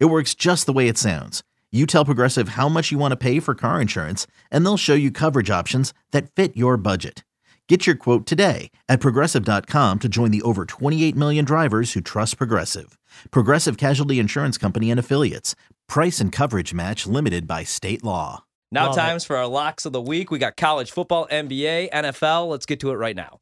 It works just the way it sounds. You tell Progressive how much you want to pay for car insurance, and they'll show you coverage options that fit your budget. Get your quote today at progressive.com to join the over 28 million drivers who trust Progressive. Progressive Casualty Insurance Company and Affiliates. Price and coverage match limited by state law. Now, Love times for our locks of the week. We got college football, NBA, NFL. Let's get to it right now.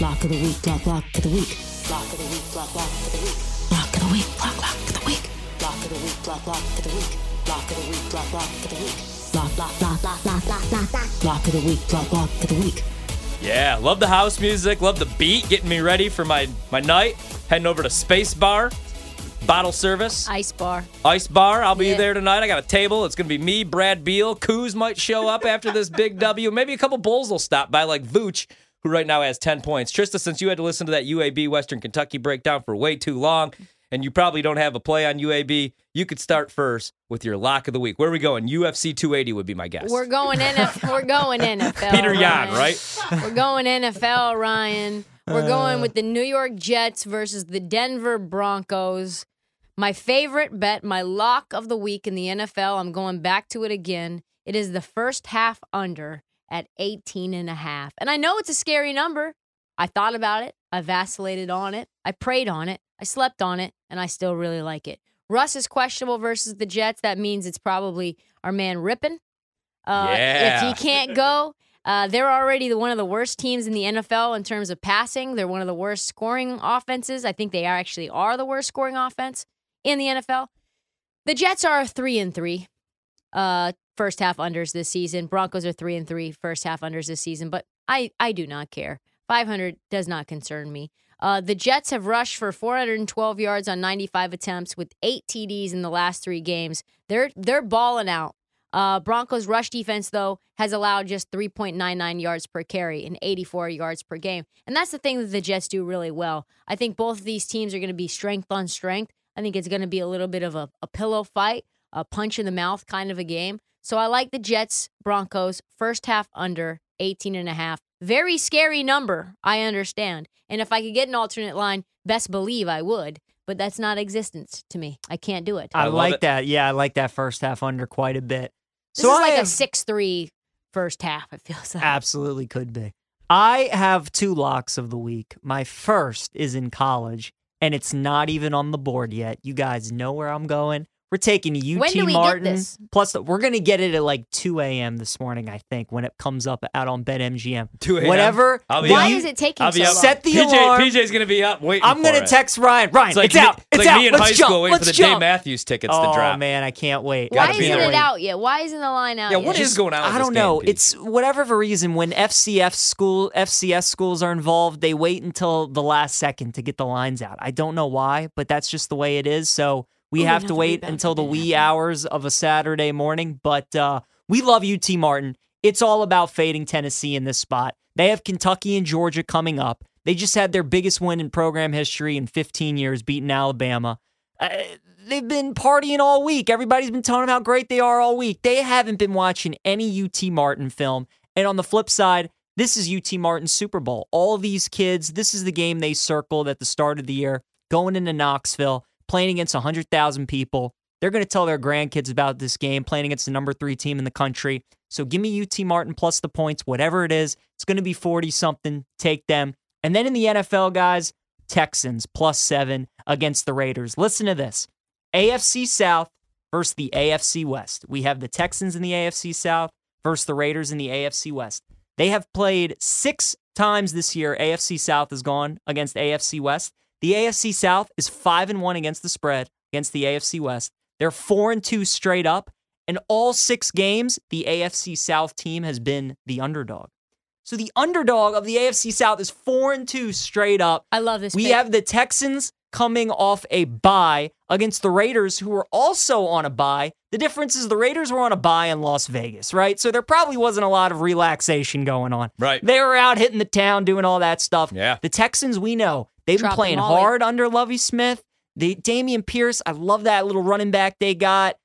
Lock of the week, lock, lock of the week. Lock of the week, lock, lock of the week. Lock of the week, lock, lock of the week. Lock of the week, lock, lock of the week. Lock of the week, lock, lock of the week. Lock, lock, lock, lock, lock, lock, lock, lock. Lock of the week, lock, lock of the week. Yeah, love the house music, love the beat, getting me ready for my, my night. Heading over to Space Bar, bottle service, Ice bar. ice bar. I'll be Yeah. there tonight. I got a table. It's going to be me, Brad Beal. Coos might show up after this big W. Maybe a couple Bulls will stop by, like Vooch, who right now has 10 points. Trista, since you had to listen to that UAB Western Kentucky breakdown for way too long, and you probably don't have a play on UAB, you could start first with your lock of the week. Where are we going? UFC 280 would be my guess. We're going NFL. We're going NFL. Peter Yan, Ryan. right? We're going NFL, Ryan. We're uh. going with the New York Jets versus the Denver Broncos. My favorite bet, my lock of the week in the NFL. I'm going back to it again. It is the first half under at 18 and a half. And I know it's a scary number. I thought about it. I vacillated on it. I prayed on it. I slept on it, and I still really like it. Russ is questionable versus the Jets. That means it's probably our man Rypien. Uh, Yeah. If he can't go, uh, they're already the, one of the worst teams in the NFL in terms of passing. They're one of the worst scoring offenses. I think they are actually are the worst scoring offense in the NFL. The Jets are three and three, uh, first half unders this season. Broncos are three and three, first half unders this season. But I, I do not care. 500 does not concern me. Uh, the Jets have rushed for 412 yards on 95 attempts with eight TDs in the last three games. They're they're balling out. Uh, Broncos rush defense though has allowed just 3.99 yards per carry and 84 yards per game, and that's the thing that the Jets do really well. I think both of these teams are going to be strength on strength. I think it's going to be a little bit of a, a pillow fight, a punch in the mouth kind of a game. So I like the Jets Broncos first half under 18 and a half. Very scary number, I understand. And if I could get an alternate line, best believe I would. But that's not existence to me. I can't do it. I, I like it. that. Yeah, I like that first half under quite a bit. this so is I like a 6-3 first half, it feels like. Absolutely could be. I have two locks of the week. My first is in college, and it's not even on the board yet. You guys know where I'm going. We're taking UT When do we get Martin. this? Plus, the, we're going to get it at like 2 a.m. this morning, I think, when it comes up out on BetMGM. 2 a.m.? Whatever. I'll be the Why up. U- is it taking I'll so be long? up. Set the PJ, alarm. PJ's going to be up waiting I'm gonna it. text Ryan. Ryan, It's like, it's me, out. it's It's like out. me in Let's high jump. school waiting Let's for the jump. Dave Matthews tickets oh, to drop. Oh man, I can't wait. Why Gotta isn't there. it out yet? Why isn't the line out Yeah, yet? what is going on with I don't know. game, It's whatever the reason when FCF school FCS schools are involved, they wait until the last second to get the lines out. I don't know why, but that's just the way it is. So we Ooh, have to to wait until the wee hours of a Saturday morning. But uh, we love UT Martin. It's all about fading Tennessee in this spot. They have Kentucky and Georgia coming up. They just had their biggest win in program history in 15 years, beating Alabama. Uh, they've been partying all week. Everybody's been telling them how great they are all week. They haven't been watching any UT Martin film. And on the flip side, this is UT Martin's Super Bowl. All these kids, this is the game they circled at the start of the year, going into Knoxville, playing against 100,000 people. They're going to tell their grandkids about this game, playing against the number three team in the country. So give me UT Martin plus the points, whatever it is. It's going to be 40 something. Take them. And then in the NFL, guys, Texans plus seven against the Raiders. Listen to this AFC South versus the AFC West. We have the Texans in the AFC South versus the Raiders in the AFC West. They have played six times this year. AFC South has gone against AFC West. The AFC South is five and one against the spread against the AFC West. They're four and two straight up. And all six games, the AFC South team has been the underdog. So the underdog of the AFC South is four and two straight up. I love this. We pick. have the Texans coming off a bye against the Raiders, who were also on a bye. The difference is the Raiders were on a bye in Las Vegas, right? So there probably wasn't a lot of relaxation going on. Right. They were out hitting the town, doing all that stuff. Yeah. The Texans, we know, they've been playing hard under Lovie Smith. The Dameon Pierce, I love that little running back they got.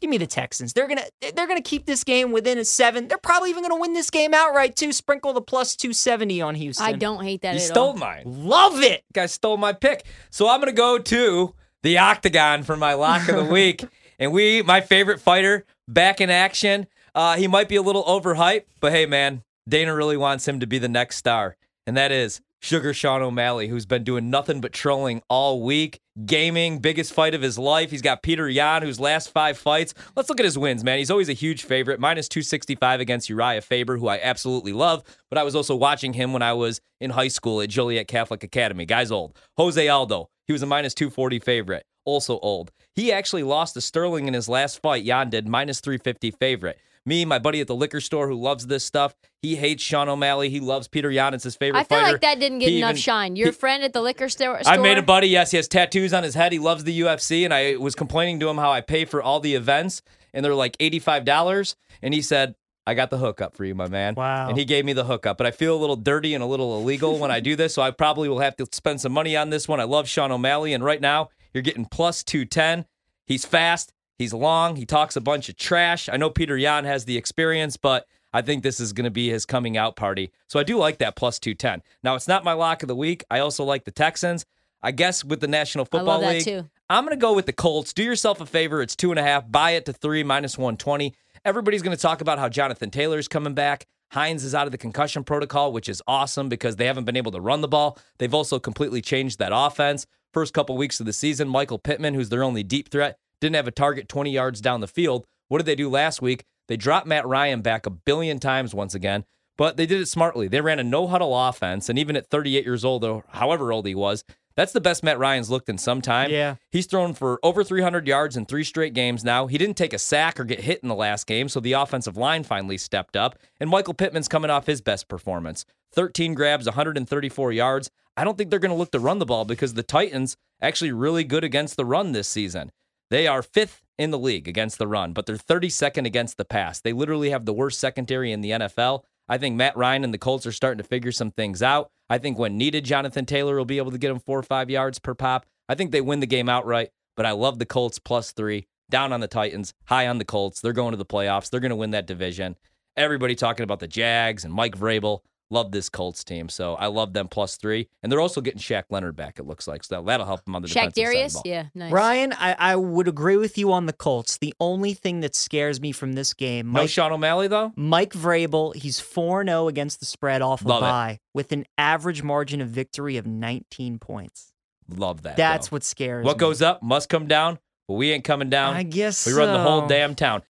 Give me the Texans. They're gonna they're gonna keep this game within a seven. They're probably even gonna win this game outright too. Sprinkle the plus two seventy on Houston. I don't hate that You at stole all. mine. love it. guy stole my pick. So I'm gonna go to the octagon for my lock of the week. and we, my favorite fighter, back in action. Uh, he might be a little overhyped, but hey, man, Dana really wants him to be the next star, and that is Sugar Sean O'Malley, who's been doing nothing but trolling all week. Gaming, biggest fight of his life. He's got Peter Yan, whose last five fights. Let's look at his wins, man. He's always a huge favorite. Minus 265 against Urijah Faber, who I absolutely love, but I was also watching him when I was in high school at Joliet Catholic Academy. Guy's old. Jose Aldo, he was a minus 240 favorite, also old. He actually lost to Sterling in his last fight. Yan did, minus 350 favorite. Me, my buddy at the liquor store who loves this stuff, he hates Sean O'Malley. He loves Peter Yan. It's his favorite I feel fighter. like that didn't get He enough even- shine. Your he- friend at the liquor store. I made a buddy. Yes, he has tattoos on his head. He loves the UFC, and I was complaining to him how I pay for all the events, and they're like eighty-five dollars. And he said, "I got the hookup for you, my man." Wow. And he gave me the hookup, but I feel a little dirty and a little illegal when I do this, so I probably will have to spend some money on this one. I love Sean O'Malley, and right now you're getting plus two ten. He's fast. He's long. He talks a bunch of trash. I know Peter Yan has the experience, but I think this is going to be his coming out party. So I do like that plus 210. Now, it's not my lock of the week. I also like the Texans. I guess with the National Football League, too. I'm going to go with the Colts. Do yourself a favor. It's two and a half. Buy it to three, minus 120. Everybody's going to talk about how Jonathan Taylor is coming back. Hines is out of the concussion protocol, which is awesome because they haven't been able to run the ball. They've also completely changed that offense. First couple weeks of the season, Michael Pittman, who's their only deep threat, didn't have a target 20 yards down the field. What did they do last week? They dropped Matt Ryan back a billion times once again, but they did it smartly. They ran a no huddle offense, and even at 38 years old, or however old he was, that's the best Matt Ryan's looked in some time. Yeah. He's thrown for over 300 yards in three straight games now. He didn't take a sack or get hit in the last game, so the offensive line finally stepped up. And Michael Pittman's coming off his best performance 13 grabs, 134 yards. I don't think they're going to look to run the ball because the Titans actually really good against the run this season. They are fifth in the league against the run, but they're 32nd against the pass. They literally have the worst secondary in the NFL. I think Matt Ryan and the Colts are starting to figure some things out. I think when needed, Jonathan Taylor will be able to get him four or five yards per pop. I think they win the game outright, but I love the Colts plus three. Down on the Titans, high on the Colts. They're going to the playoffs. They're going to win that division. Everybody talking about the Jags and Mike Vrabel. Love this Colts team. So I love them plus three. And they're also getting Shaq Leonard back, it looks like. So that'll help them on the Shaq defensive side of the Darius, ball. yeah, nice. Ryan, I, I would agree with you on the Colts. The only thing that scares me from this game, No Mike, Sean O'Malley, though? Mike Vrabel, he's 4 0 against the spread off Love a it. bye with an average margin of victory of 19 points. Love that. That's though. what scares What me. What goes up must come down, but we ain't coming down. I guess we run the whole damn town.